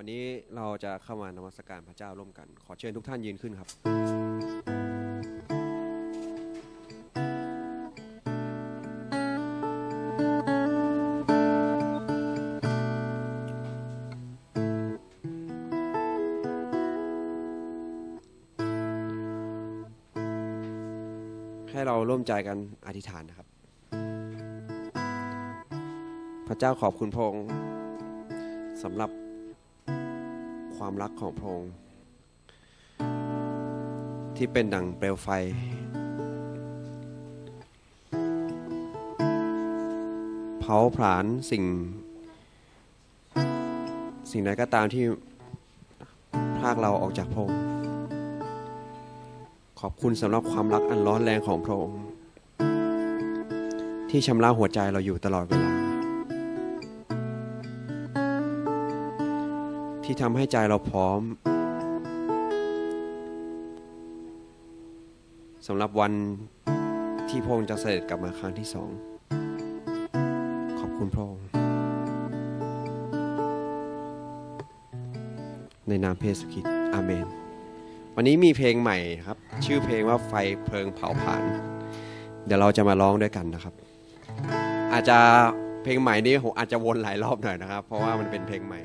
วันนี้เราจะเข้ามานมัสการพระเจ้าร่วมกัน ขอเชิญทุกท่านยืนขึ้นครับ ให้เราร่วมใจกันอธิษฐานนะครับ พระเจ้าขอบคุณพระองค์สำหรับ ความรักของพระองค์ที่เป็นดังเปลวไฟ เผาผลาญสิ่ง สิ่งใดก็ตามที่พากเราออกจากพระองค์ขอบคุณสำหรับความรักอันร้อนแรงของพระองค์ที่ชำระหัวใจเราอยู่ตลอดเวลา ที่ทำให้ใจเราพร้อมสำหรับวันที่พระองค์จะเสด็จกลับมาครั้งที่สอง ขอบคุณพระองค์ในนามเพศกิจอาเมน วันนี้มีเพลงใหม่ครับ ชื่อเพลงว่าไฟเพลิงเผาผลาญเดี๋ยวเราจะมาร้องด้วยกันนะครับ อาจจะเพลงใหม่นี้ผมอาจจะวนหลายรอบหน่อยนะครับ เพราะว่ามันเป็นเพลงใหม่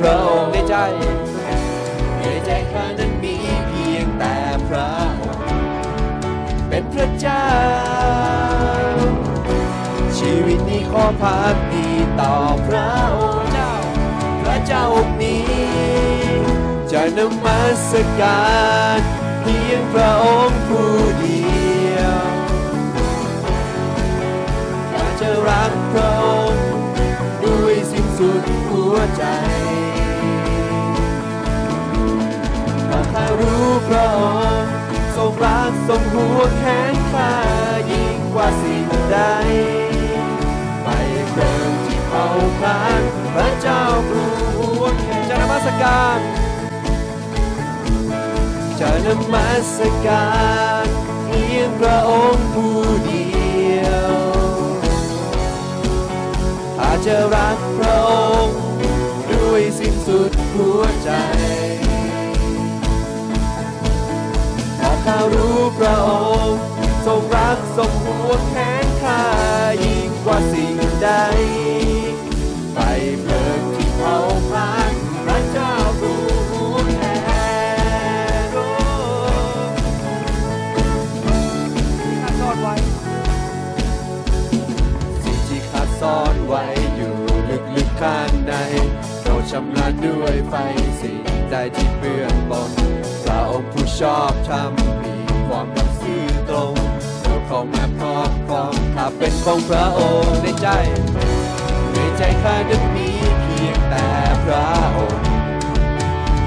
พระองค์ในใจ ในใจข้านั้นมีเพียงแต่พระองค์เป็นพระเจ้า ชีวิตนี้ขอพักดีต่อพระองค์เจ้า พระเจ้าองค์นี้ จะนมัสการเพียงพระองค์ผู้เดียวข้าจะรักพระองค์ด้วยสิ้นสุดหัวใจ้ารู้พระองค์ทรงรักทรงห่วงแหนข้ายิ่งกว่าสิ่งใด ไปเพลิงที่เผาพลานพระเจ้าผู้ห่วงแหนจะนมัสการจะนมัสการเพียงพระองค์ผู้เดียวอาจจะรักพระองค์ด้วยสิ้นสุดหัวใจ ข้ารู้พระองค์ทรงรักทรงห่วงแหนข้ายิ่งกว่าสิ่งใดไฟเพลิงที่เผาพลานพระเจ้าผู้ห่วงแหนข้าซ่อนไว้ สิ่งที่ข้าซ่อนไว้อยู่ลึกๆข้างในเราชำนาด้วยไฟสิ่งใจที่เปื้อนปน พระองผู้ชอบธรรมมีความรักซื่อตรงเราเข้ามาครอบครองถ้าเป็นของพระองค์ในใจในใจข้านั้นมีเพียงแต่พระองค์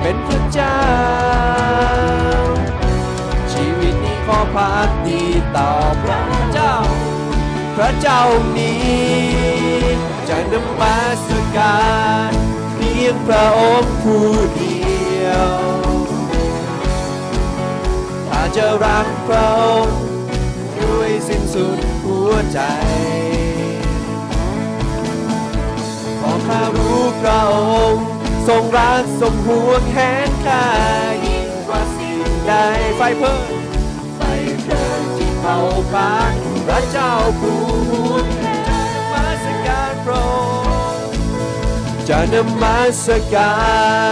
เป็นพระเจ้า ชีวิตนี้ขอพักดีต่อพระเจ้า พระเจ้านี้จะนำมาสการเพียงพระองค์ผู้เดียว จะรักพระองค์ด้วยสิ้นสุดหัวใจเพราะข้ารู้พระองค์ทรงรักทรงห่วงแหนข้ายิ่งกว่าสิ่งใดไฟเพิ่มไฟเพลิงที่เผาผลาญพระเจ้าผู้ห่วงแหนมาสการพระองค์จะนมัสกา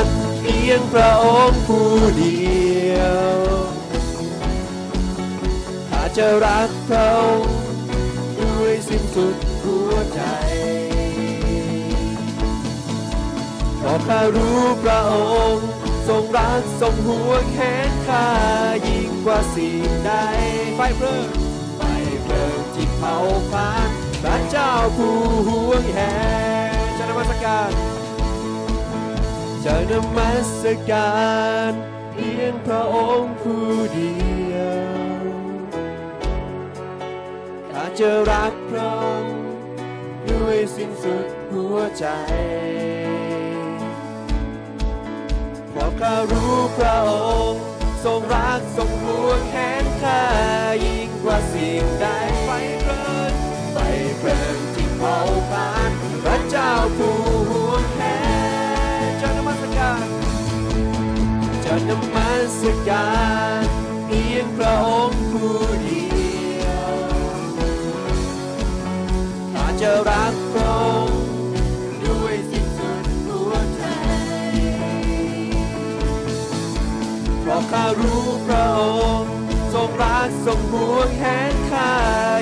รเพียงพระองค์ผู้เดียว จะรักพระองค์ด้วยสิ้นสุดหัวใจเพราะข้ารู้พระองค์ ทรงรักทรงห่วงแหนข้ายิ่งกว่าสิ่งใดไฟเพลิงไฟเพลิงที่เผาผลาญพระเจ้าผู้ห่วงแหนจะนมัสการจะนมัสการเพียงพระองค์ผู้เดียว จะรักพระองค์ด้วยสิ้นสุดหัวใจ เพราะข้ารู้พระองค์ทรงรักทรงห่วงแหนข้ายิ่งกว่าสิ่งใด งทรงรักทรงห่วงแหนข้า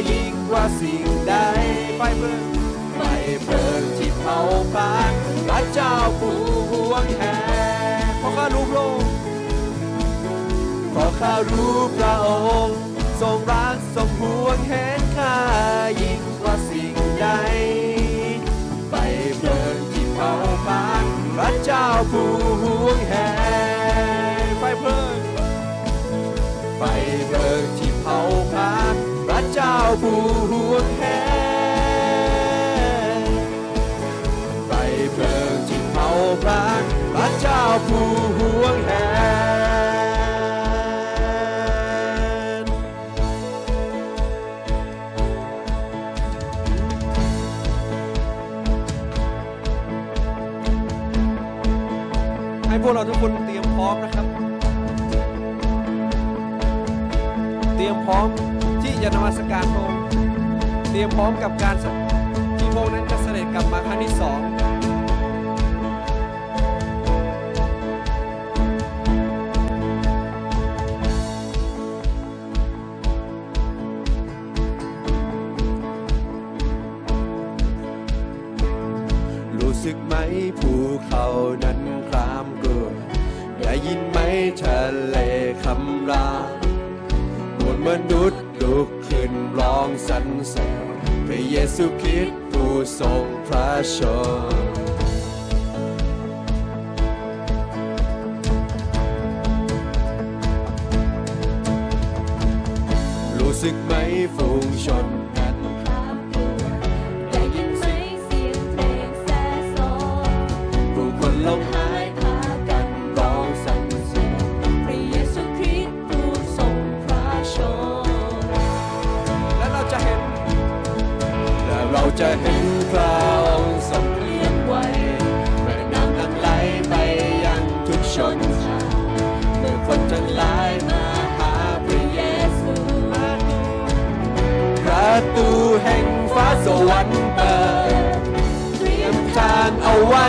ยิ่งกว่าสิ่งใดไฟเพลิงไฟเพลิงที่เผาผลาญพระเจ้าผู้ห่วงแหนเพราะข้ารู้พระองค์เพราะข้ารู้พระองค์ทรงรักทรงห่วงแหนข้ายิ่งกว่าสิ่งใดไฟเพลิงที่เผาผลาญพระเจ้าผู้ห่วงแหน เพลิงที่เผาผลาญพระเจ้าผู้ห่วงแหนไฟเพลิงที่เผาผลาญพระเจ้าผู้ห่วงแหนให้พวกเราทุกคน จะนมัสการพระองค์เตรียมพร้อมกับการที่พระองค์นั้นจะเสด็จกลับมาครั้งที่สองรู้สึกไหมภูเขานั้นครามกลัวได้ยินไหมทะเลคำรามมวลมนุษย์ ขึ้นร้องสรรเสริญพระเยซูคริสต์ผู้ทรงพระชนรู้สึกไหมฝูงชน สวรรค์เปิดเตรียมทางเอาไว้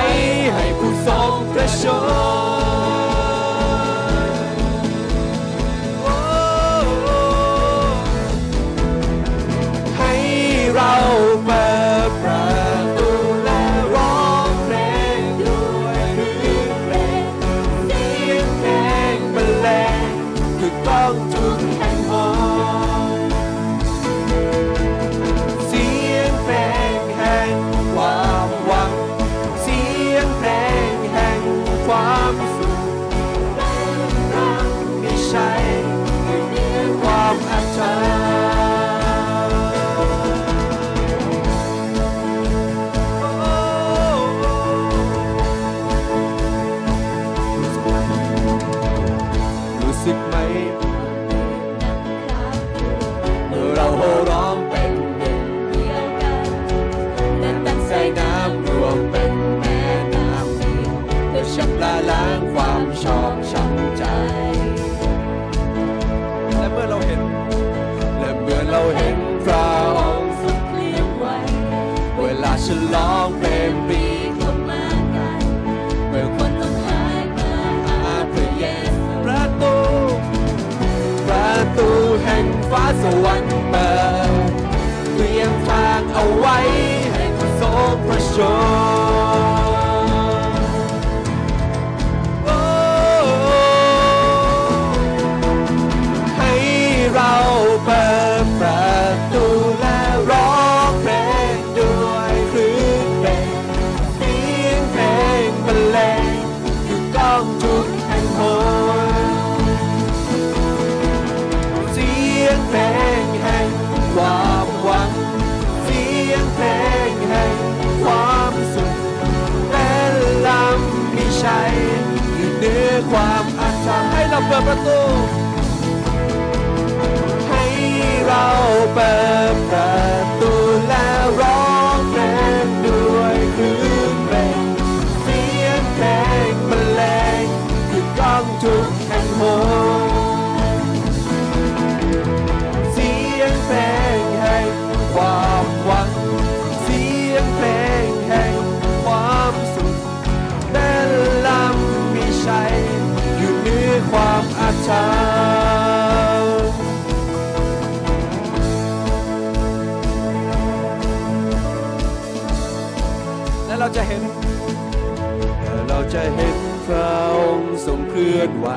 จะเห็นพระองค์ทรงเคลื่อนไหว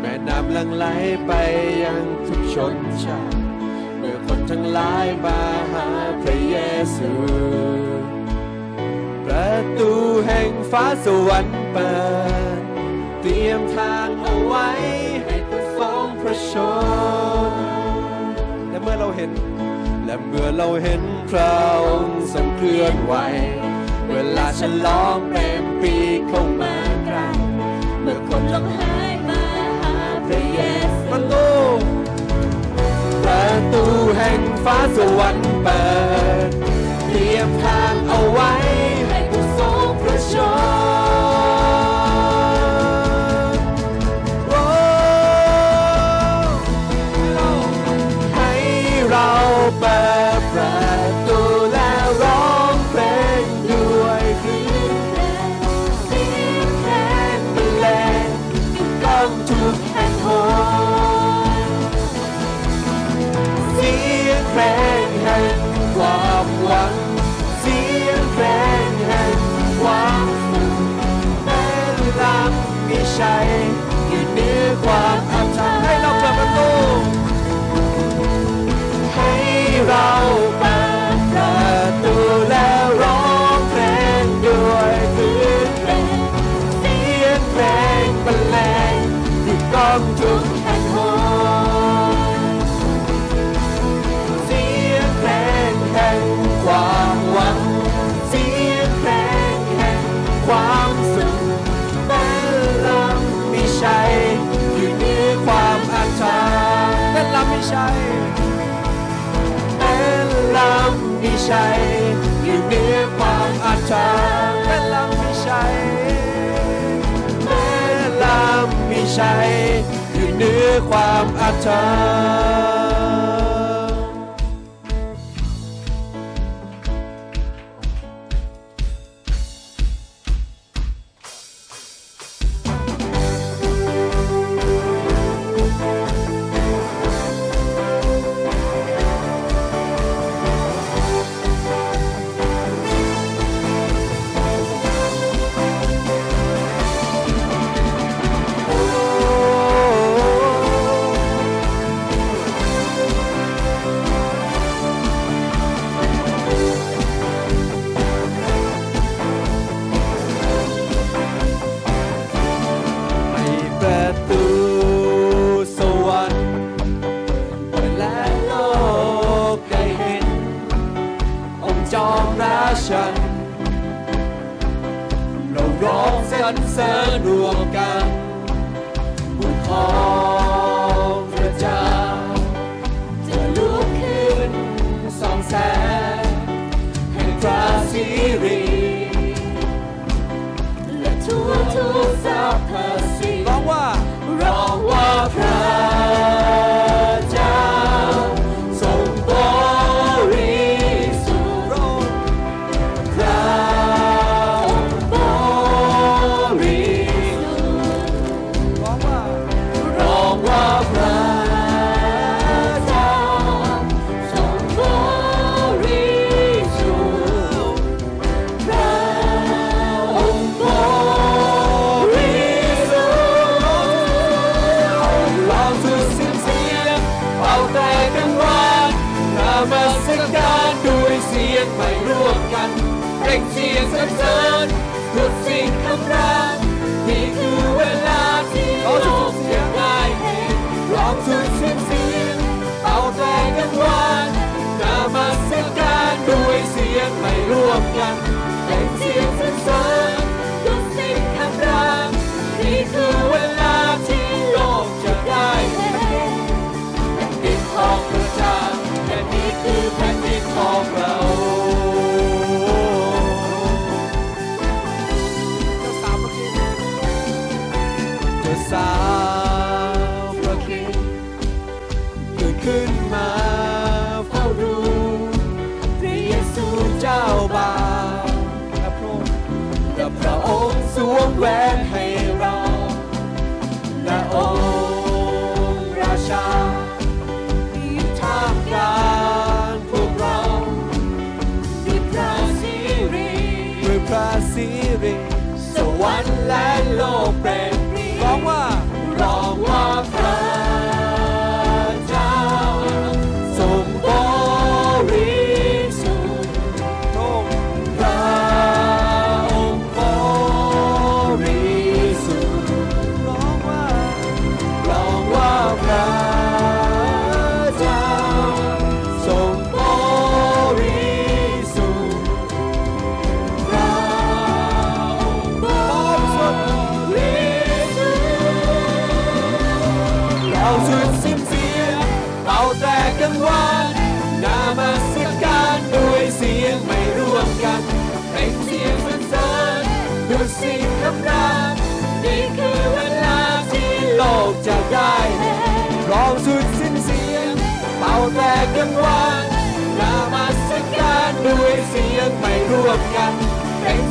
แม่น้ำลังไหลไปยังทุกชนชาติเมื่อคนทั้งหลายมาหาพระเยซูประตูแห่งฟ้าสวรรค์เปิด เตรียมทางเอาไว้ให้ผู้ทรงพระชนและเมื่อเราเห็น และเมื่อเราเห็นพระองค์ทรงเคลื่อนไหว เวลาฉลองเป็น ปีเข้ามาใกล้เมื่อคนลงหายมาหาพระเยซูโลประตูแห่งฟ้าสวรรค์เปิดเตรียมทางเอาไว้ให้ผู้ทรงพระชน อยู่เหนือความอาถรรพ์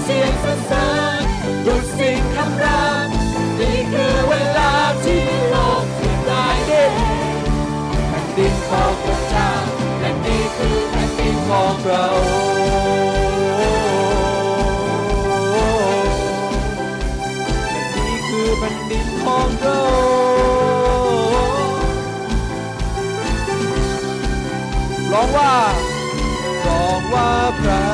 เสียงสรรเสริญหยุสิ่งคำรามนี่คือเวลาที่โลกเปลี่ยนได้แผ่นดินของพระเจ้และนี่คือแผ่นดินของเราและนี่คือแผ่นดินของเราร้องว่าร้องว่าพระ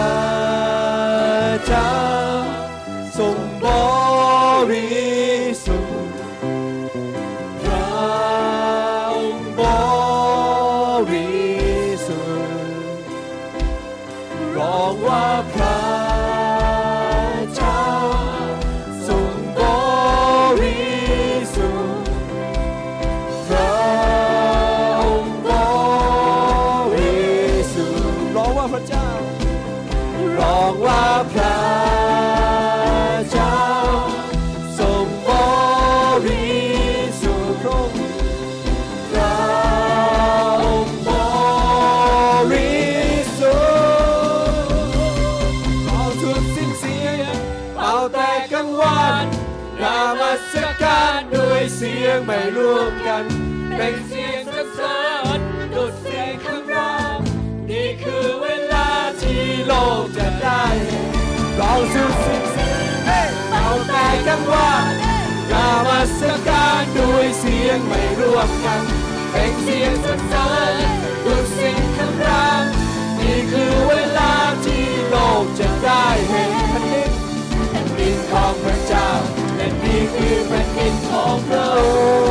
เสียงไม่ร่วมกันเป็นเสียงสัรเสริดุสิ่งคำรามนี่คือเวลาที่โลกจะได้เห็นแผ่นดินแผ่นดินของพระเจ้าและนี่คือแผ่นดินของพระองค์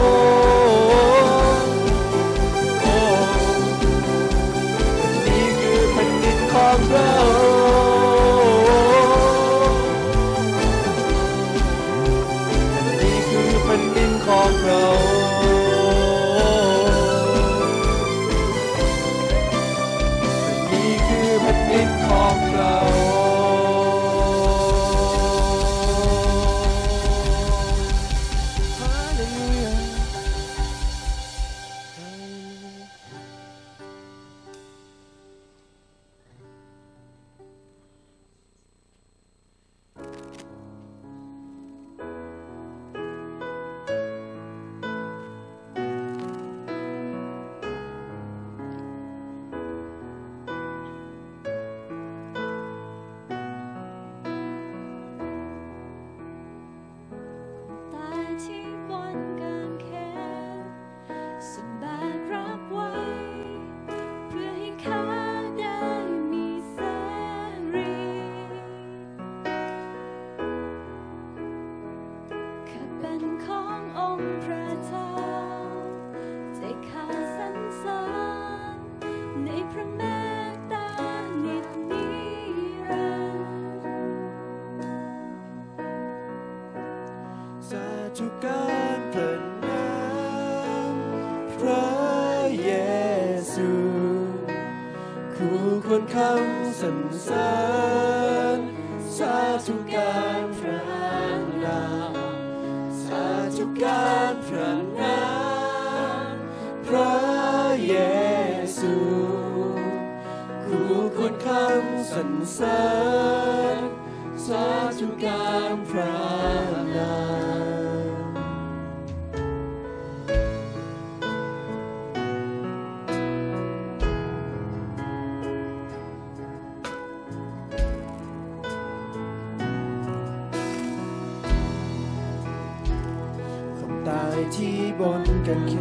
ที่บนกันเข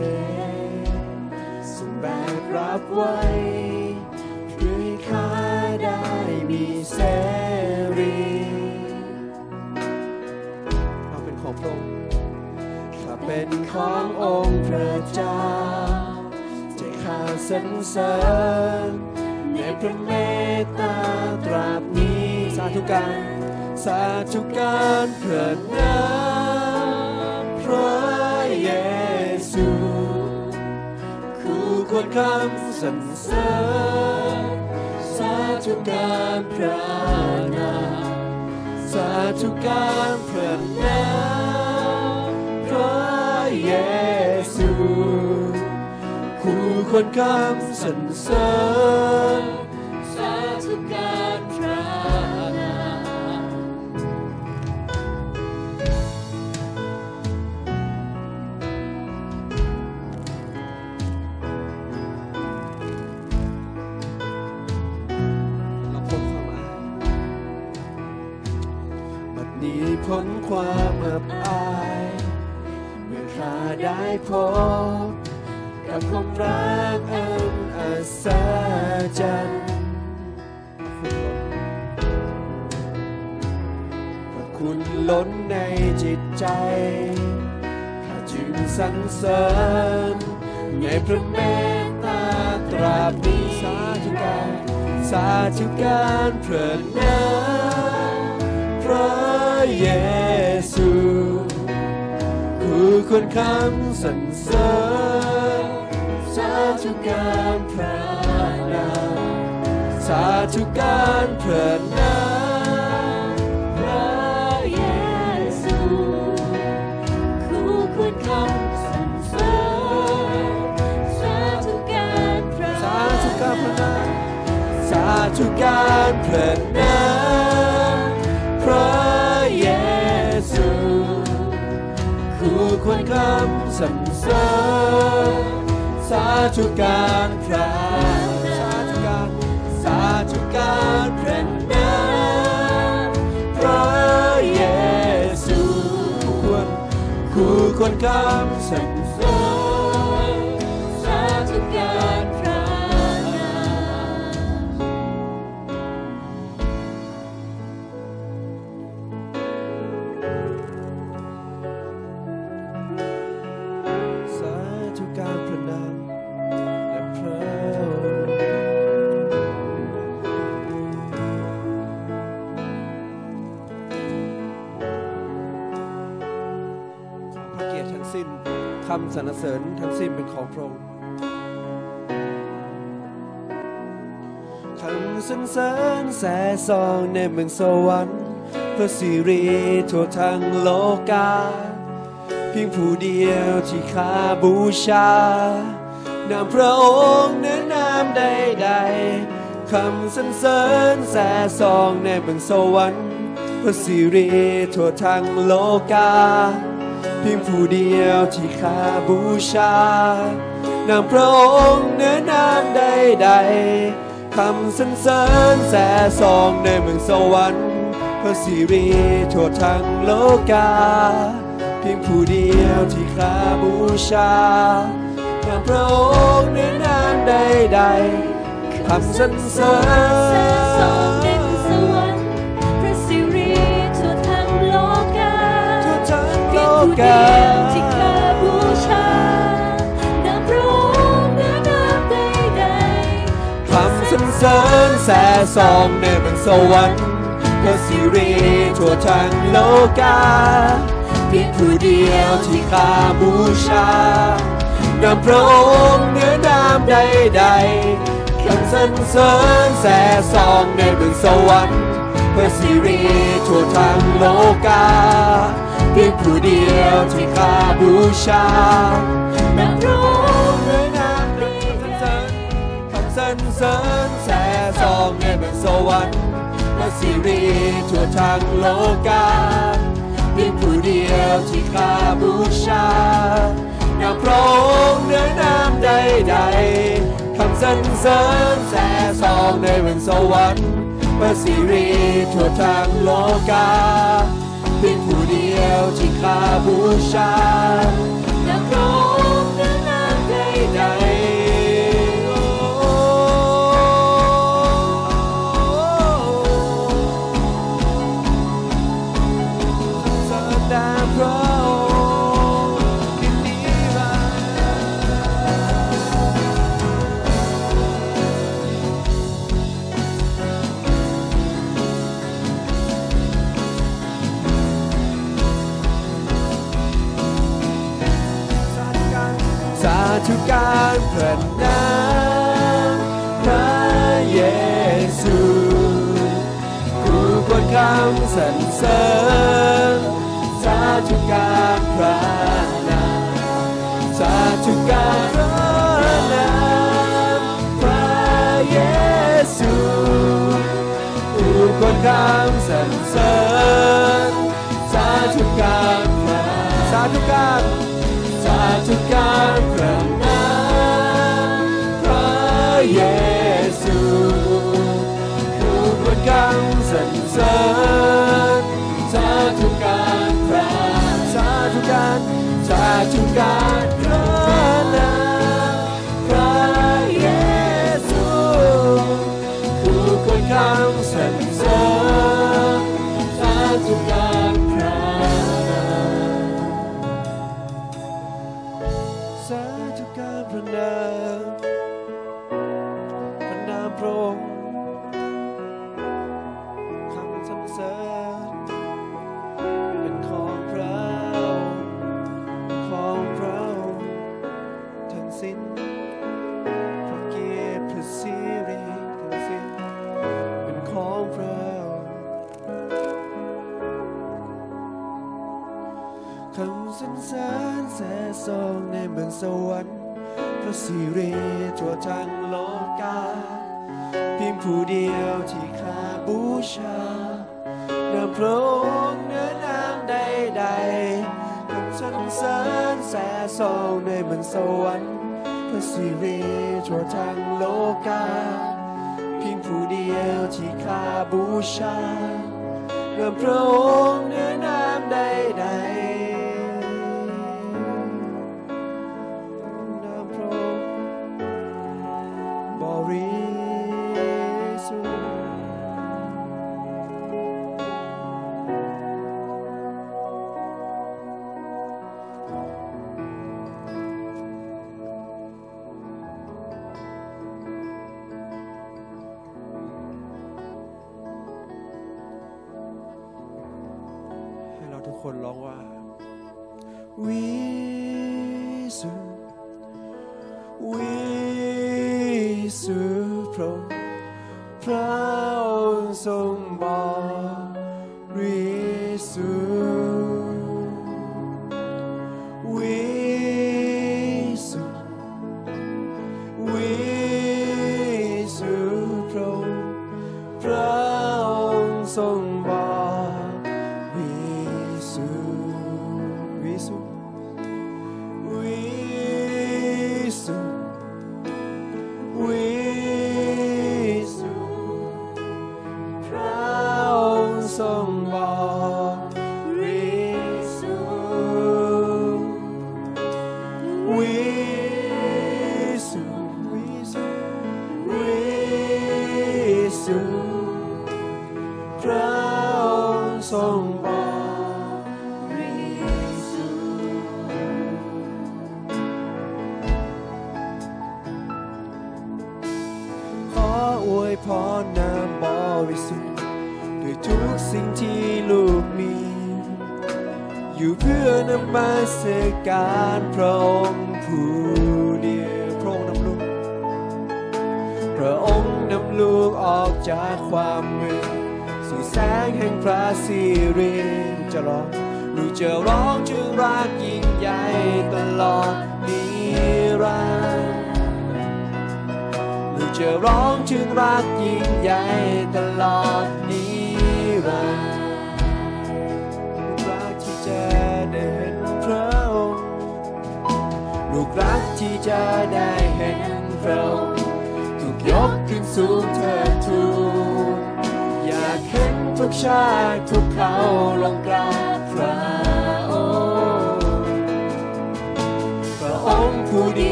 นส่งแบกรับไว้เพื่อให้ข้าได้มีเสรีเราเป็นของพระองค์ข้าเป็นขององค์พระเจ้าใจข้าสรรเสริญในพระเมตตาตราบนี้สาธุการสาธุการเพื่อนน้ำพระ คำสรรเสริญสาธุการพระนามสาธุการพระนามพระเยซูคู่ควรคำสรรเสริญ พบกับความรักอันอัศจรรย์พระคุณล้นในจิตใจข้าจึงสรรเสริญในพระเมตตาตราบนี้สาธุการสาธุการพระนาพระเยซู คู่ควรคำสรรเสริญสาธุการพระนามสาธุการพระนามพระเยซูคู่ควรคำสรรเสริญสาธุการพระสาธุการพระนามสาธุการพระนาม คู่ควรคำสรรเสริญสาธุการพระสาธุการสาธุการพระนามพระเยซูคู่ควรคู่ควรคำสรร สรรเสริญทั้งสิ้นเป็นของพระองค์คำสรรเสริญแส่ซองในเมืองสวรรค์เพื่อสิริทั่วทั้งโลกา เพียงผู้เดียวที่ข้าบูชานามพระองค์เนื้อนามใดๆคำสรรเสริญแส่ซองในเมืองสวรรค์พระสิริทั่วทั้งโลกา เพียงผู้เดียวที่ข้าบูชานามพระองค์เนื้อนามใดๆคำสรรเสริญแส่ซองในเมืองสวรรค์พระสิริทั่วทั้งโลกา เพียงผู้เดียวที่ข้าบูชานามพระองค์ในนามใดๆคำสรรเสริแสสองญ กาที่ข้าบูชานามพระองค์เหนือนามใดคำสรรเสริญแส่ซองในบนสวรรค์พระสิริทั่วทั้งโลกาเพียงผู้เดียวที่ข้าบูชานำพระองค์เหนือนามใดๆคำสรรเสริญแส่ซองในบนสวรรค์พระสิริทั่วทั้งโลกา เพียงผู้เดียวที่ข้าบูชาๆนามพระองค์เหนือนามใดๆคำสรรเสริญแส่ซองในบนสวรรค์พระสิริทั่วทั้งโลกาเพียงผู้เดียวที่ข้าบูชานามพระองค์เหนือนามใดๆคำสรรเสริญแส่ซองในบนสวรรค์พระสิริทั่วทั้งโลกาเพียงผู้ เดียวที่ข้าบูชาและพระ สิริทั่วทั้งโลกาเพียงผู้เดียวที่ข้าบูชานามพระองค์เนื้อนามใดๆคำสรรเสริญแส่ซองในเมืองสวรรค์พระสิริทั่วทั้งโลกาเพียงผู้เดียวที่ข้าบูชานามพระองค์เนือ วิ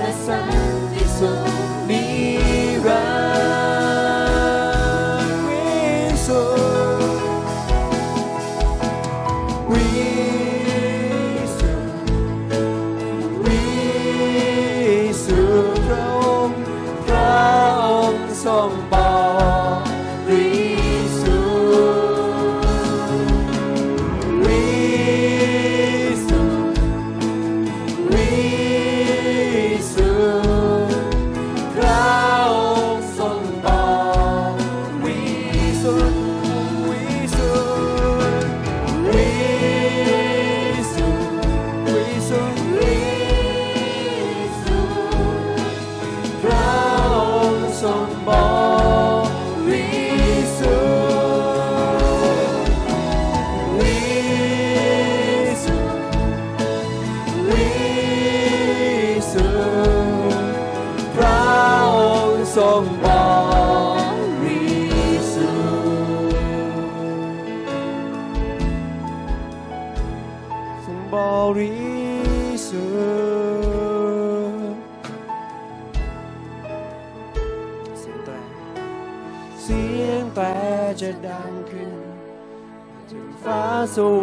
nessa mesa, mira.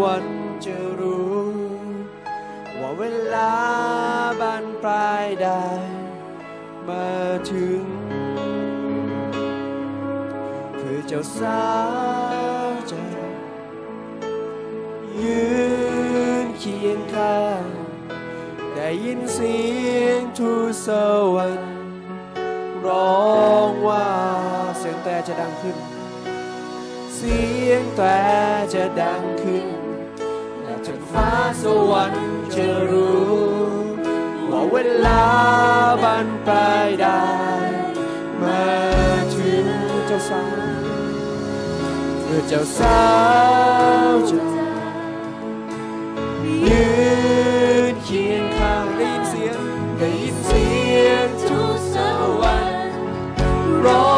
วรรค์จะรู้ ว่าเวลาบันปลายได้มาถึง เพื่อเจ้าสาวจะยืนเคียงข้างได้ยินเสียงทูสวรรค์ร้องว่าเสียงแต่จะดังขึ้น เสียงแตรจะดังขึ้นและจากฟ้าสวรรค์จะรู้ว่าเวลาบันปลายได้มาถึงเจ้าสาวเพื่อเจ้าสาวจะยืนเคียงข้างได้ยินเสียงได้ยินเสียงทุกสวรรค์รอ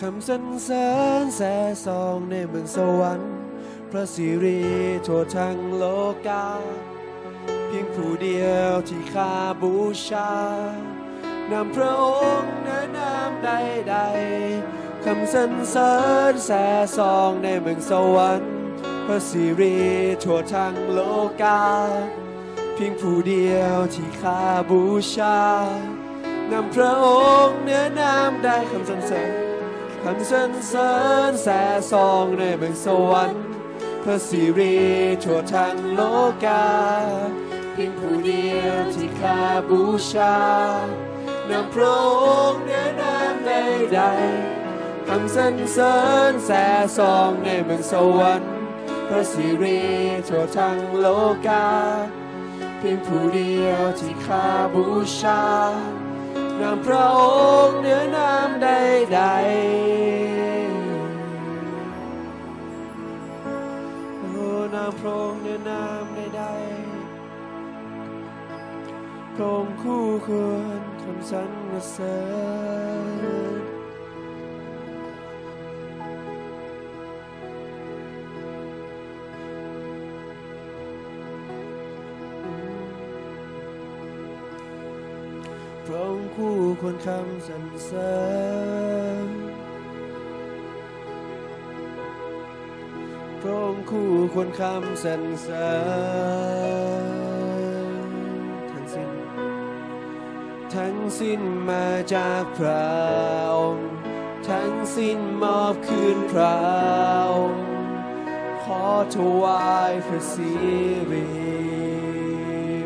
คำสรรเสริญแส่ซองในเมืองสวรรค์ พระสิริทั่วทั้งโลกา เพียงผู้เดียวที่ข้าบูชานำพระองค์นั้นามใดคำสรรเสริญแส่ซองในเมืองสวรรค์พระสิริทั่วทั้งโลกา เพียงผู้เดียวที่ข้าบูชานำพระองค์เนื้อนามใดคำสรรเสริญคำสรรเสริญแส่ซองในเมืองสวรรค์พระสิริทั่วทั้งโลกา เพียงผู้เดียวที่ข้าบูชานำพระองค์เนื้อนาม ใดๆคำสรรเสริญแส่ซองในเมืองสวรรค์พระสิริทั่วทั้งโลกา เพียงผู้เดียวที่ข้าบูชานำพระองค์เหนือนามใดๆโอ้นามพระองค์เหนือนามใดๆพระองค์คู่ควร คำสรรเสริญพระองค์คู่ควรคำสรรเสริญพระองค์คู่ควรคำสรรเสริญ ทั้งสิ้นมาจากพระองค์ทั้งสิ้นมอบคืนพระองค์ขอถวายพระสิริ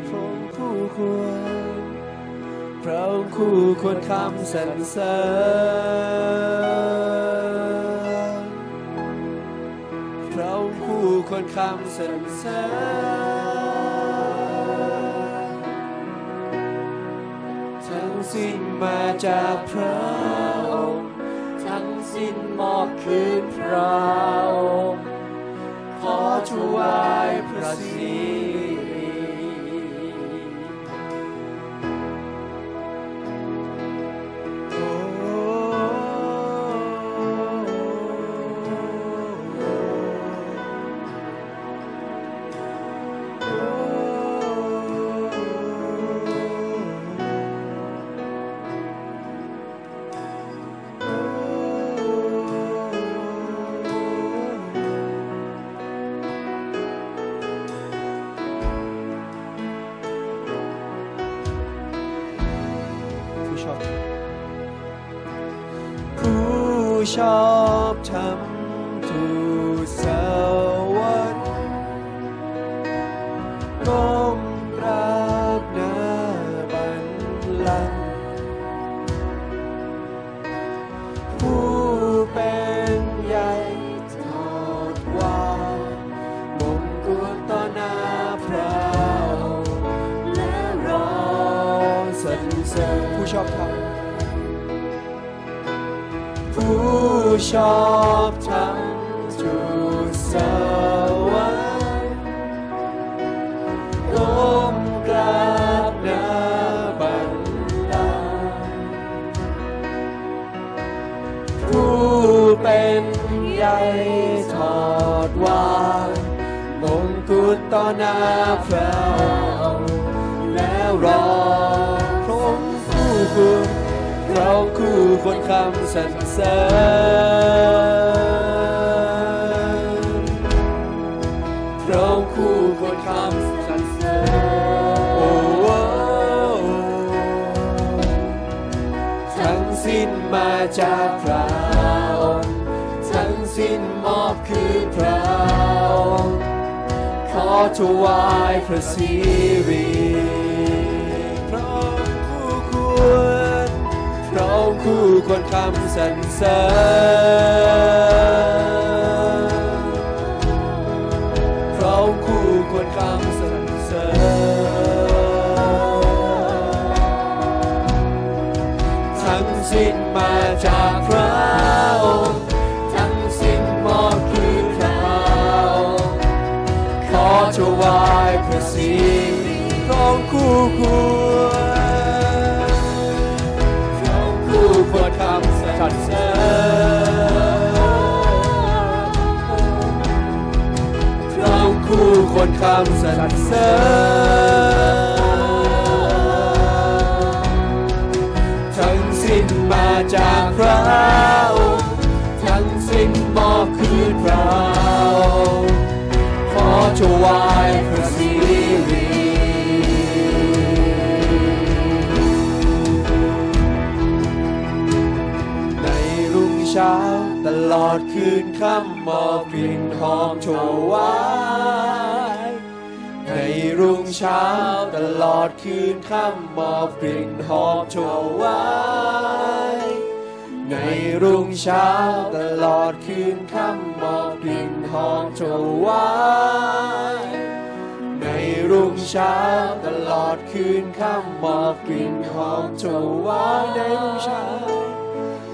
พระองค์คู่ควรพระองค์คู่ควรคำสรรเสริญพระองค์คู่ควรคำสรรเสริญ สิ้นมาจากพระองค์ทั้งสิ้นมอบคืนพระองค์ขอถวายพระสิ ชอบทำผู้ชอบทำทูตสวรรค์ก้มกราบนาบัลลังผู้เป็นใหญ่ทอดวางมงกุฎต่อหน้าพระ เราคู่คนคำสรรเสริญเราคู่คนคำสรรเสริญโอ้โอทั้งสิ้นมาจากพระองค์ทั้งสิ้นมอบคืนพระองค์ขอถวายพระสิริ คู่ควรคำสรรเสริญเราคู่ควรคำสรรเสริญทั้งสิ้นมาจากพระองค์ทั้งสิ้นมอบคืนพระองค์ขอถวายพระสิริเราคู่คู่ ทั้งสิ้นมาจากพระทั้งสิ้นมอบคืนเราขอถวายพระสิริในรุ่งเช้าตลอดคืนค่ำมอบกลิ่นหอมถวาย เช้าตลอดคืนค่ำมอบกลิ่นหอมโชวายในรุ่งเช้าตลอดคืนค่ำมอบกลิ่นหอมโชวายในรุ่งเช้าตลอดคืนค่ำมอบกลิ่นหอมโชวายในรุ่งเช้า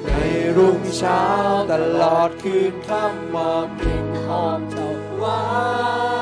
ในรุ่งเช้าตลอดคืนค่ำมอบกลิ่นหอมเจ้าไว้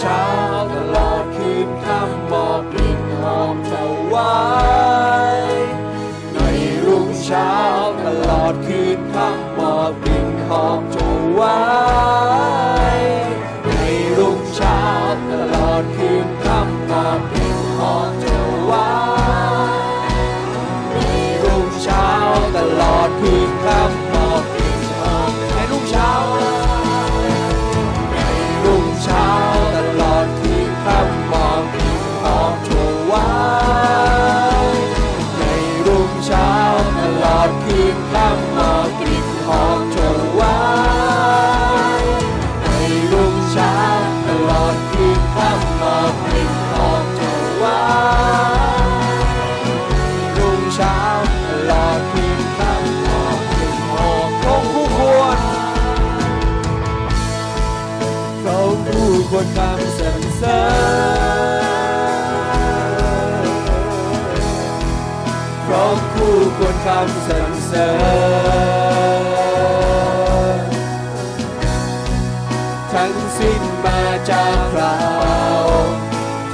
เช้าตลอดคืนค่ำมอบกลิ่นหอมถวายในรุ่งเช้าตลอดคืนค่ำมอบกลิ่นหอมถวาย ทั้งสิ้นมาจากเรา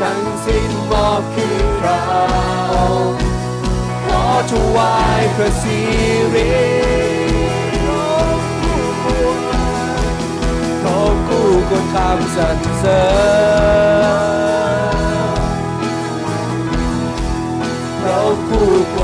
ทั้งสิ้นมอบคือเราขอถวายพระสิริของคู่ควรคำสรรเสริญเราคู่ค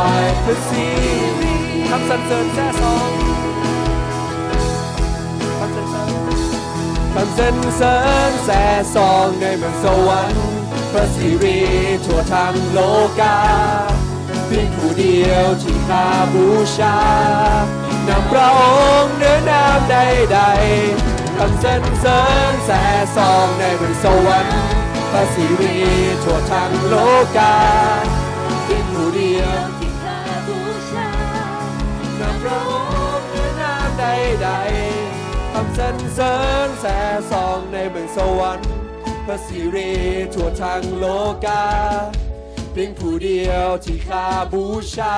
ายพระสิริคำสรรเสริญแท้สองคำสรรเสริญคำสรรเสริญแส่ซองในเมืองสวรรค์พระสิริทั่วทั้งโลกาเพียงผู้เดียวที่ข้าบูชานำพระองค์เหนือนามใดๆคำสรรเสริญแส่ซองในเมืองสวรรค์พระสิริทั่วทั้งโลกา ผู้เดียวที่ข้าบูชานำพระองค์เหนือนามใดๆคำสรรเสริญแสซองในเมืองสวรรค์พระสิริทั่วทั้งโลกาเพียงผู้เดียวที่ข้าบูชา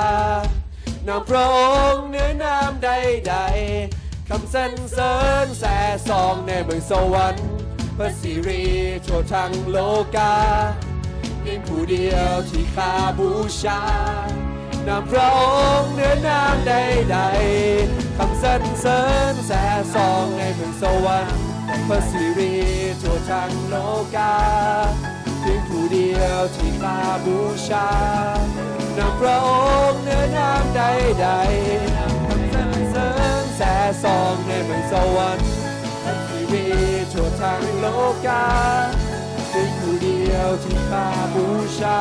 นำพระองค์เหนือนามใดๆคำสรรเสริญแสซองในเมืองสวรรค์พระสิริทั่วทั้งโลกา พียงผู้เดียวที่ข้าบูชานำพระองค์เหนือนามใดๆคำสรรเสริญแส่ซองในเมืองสวรรค์พระสิริทั่วทั้งโลกาเพียงผู้เดียวที่ข้าบูชานำพระองค์เหนือนามใดๆคำสรรเสริญแส่ซองในเมืองสวรรค์พระสิริทั่วทั้งโลกา ยวที่ข้าบูชา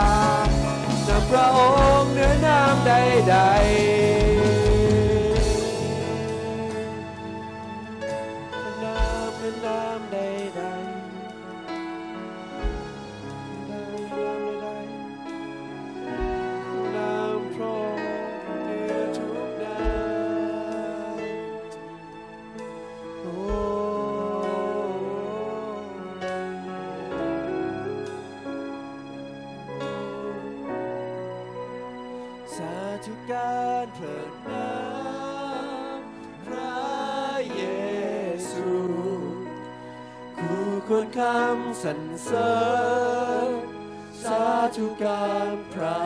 จะพระองค์เหนือนามใดๆนามเหนือนา เถิดน้ำพระเยซูคู่ควรคำสรรเสริญสาธุการพระ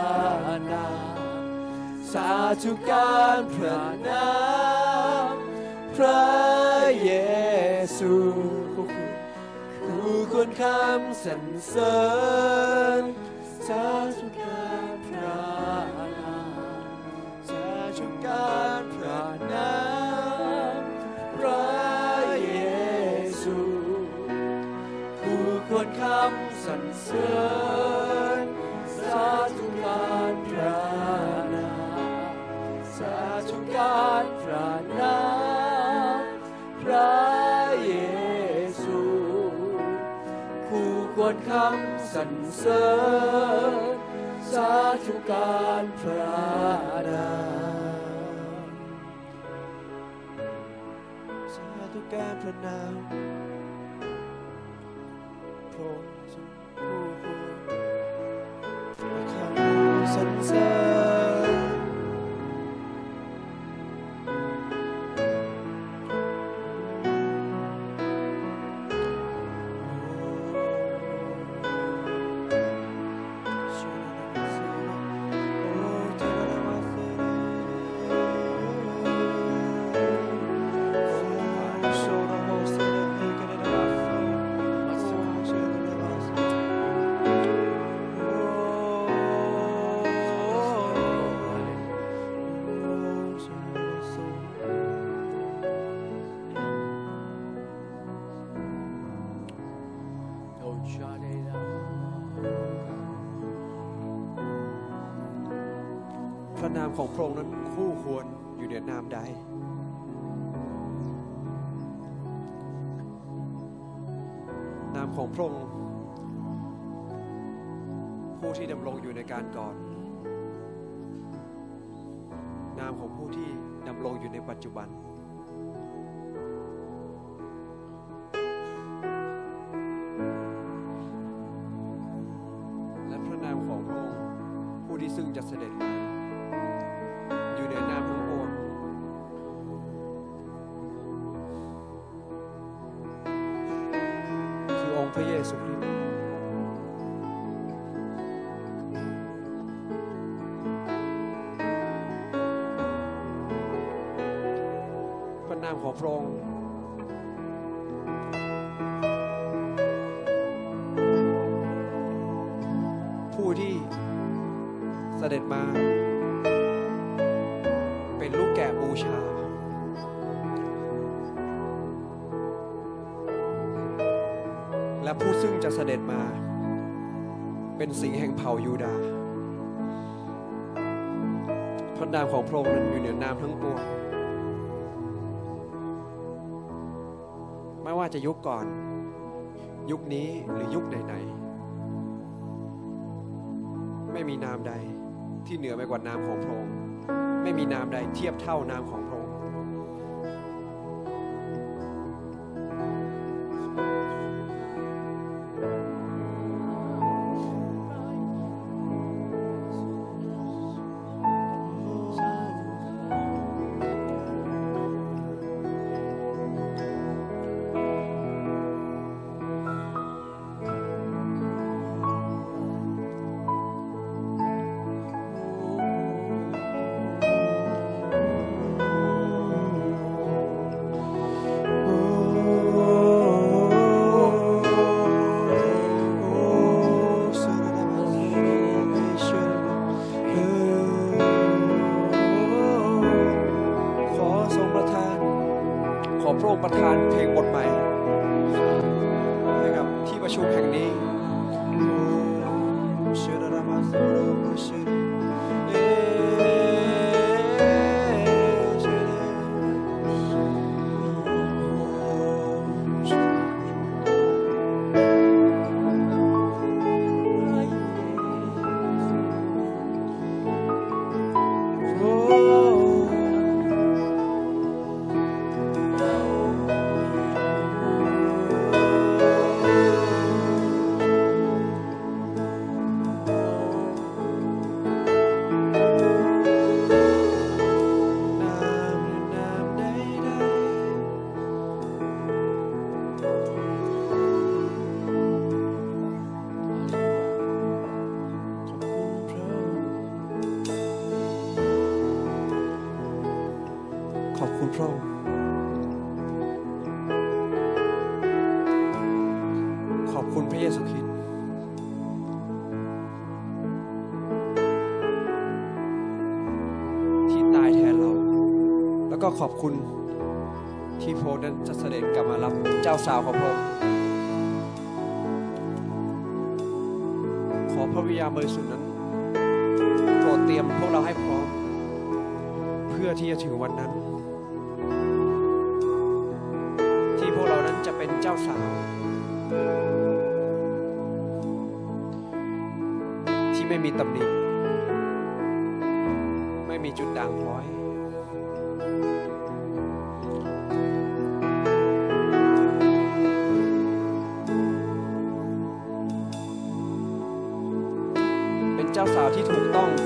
นามสาธุการพระนามพระเยซูผู้ควรคำสรรเสริญสาธุ เสริญสาธุการพระนามสาธุการพระนามพระเยซูผู้ควรคำสรรเสริญสาธุการพระนามสาธุการพระนามามของพระองค์นั้นคู่ควรอยู่เหนือนามใด นามของพระองค์ผู้ที่ดำรงอยู่ในการก่อน นามของผู้ที่ดำรงอยู่ในปัจจุบัน ของพระองค์ผู้ที่เสด็จมา เป็นลูกแกะบูชา และผู้ซึ่งจะเสด็จมา เป็นสิงแห่งเผ่ายูดาห์พระนามของพระองค์นั้นอยู่เหนือนามทั้งปวง จะยุคก่อน ยุคนี้หรือยุคไหนๆไม่มีนามใดที่เหนือไปกว่านามของพระองค์ไม่มีนามใดเทียบเท่านามของ ขอบคุณที่พระองค์นั้นจะเสด็จกลับมารับเจ้าสาวของพระองค์ขอพระวิญญาณบริสุทธิ์นั้นโปรดเตรียมพวกเราให้พร้อม เพื่อที่จะถึงวันนั้น ที่พวกเรานั้นจะเป็นเจ้าสาว ที่ไม่มีตำหนิไม่มีจุดด่างพร้อย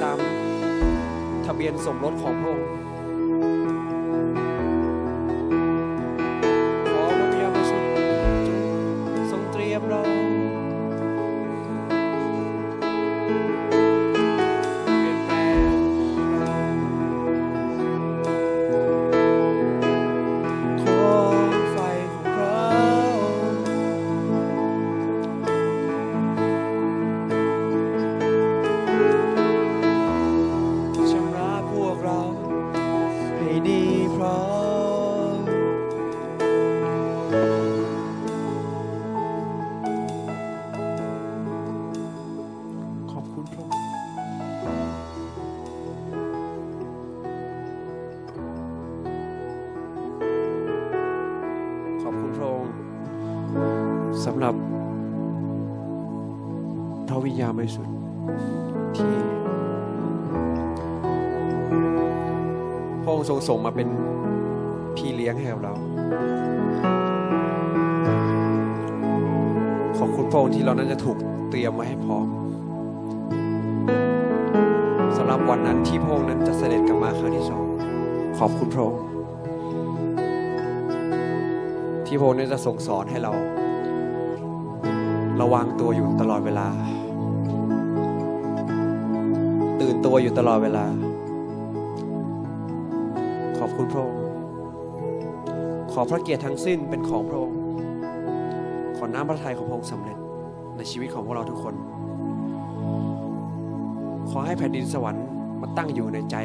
ตามทะเบียนสมรสของพระองค์ ส่งมาเป็นพี่เลี้ยงให้กับเรา ขอบคุณพระองค์ที่เรานั้นจะถูกเตรียมไว้ให้พร้อมสำหรับวันนั้นที่พระองค์นั้นจะเสด็จกลับมาครั้งที่สองขอบคุณพระองค์ที่พระองค์นั้นจะทรงสอนให้เรา ระวังตัวอยู่ตลอดเวลา ตื่นตัวอยู่ตลอดเวลา คุณพระองค์ ขอพระเกียรติทั้งสิ้นเป็นของพระองค์ ขอน้ำพระทัยของพระองค์สำเร็จในชีวิตของพวกเราทุกคน ขอให้แผ่นดินสวรรค์มาตั้งอยู่ในใจ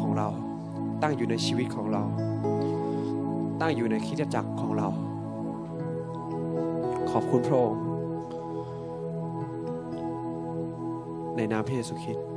ของเรา ตั้งอยู่ในชีวิตของเรา ตั้งอยู่ในคิดจักรของเรา ขอบคุณพระองค์ในนามพระเยซูคริสต์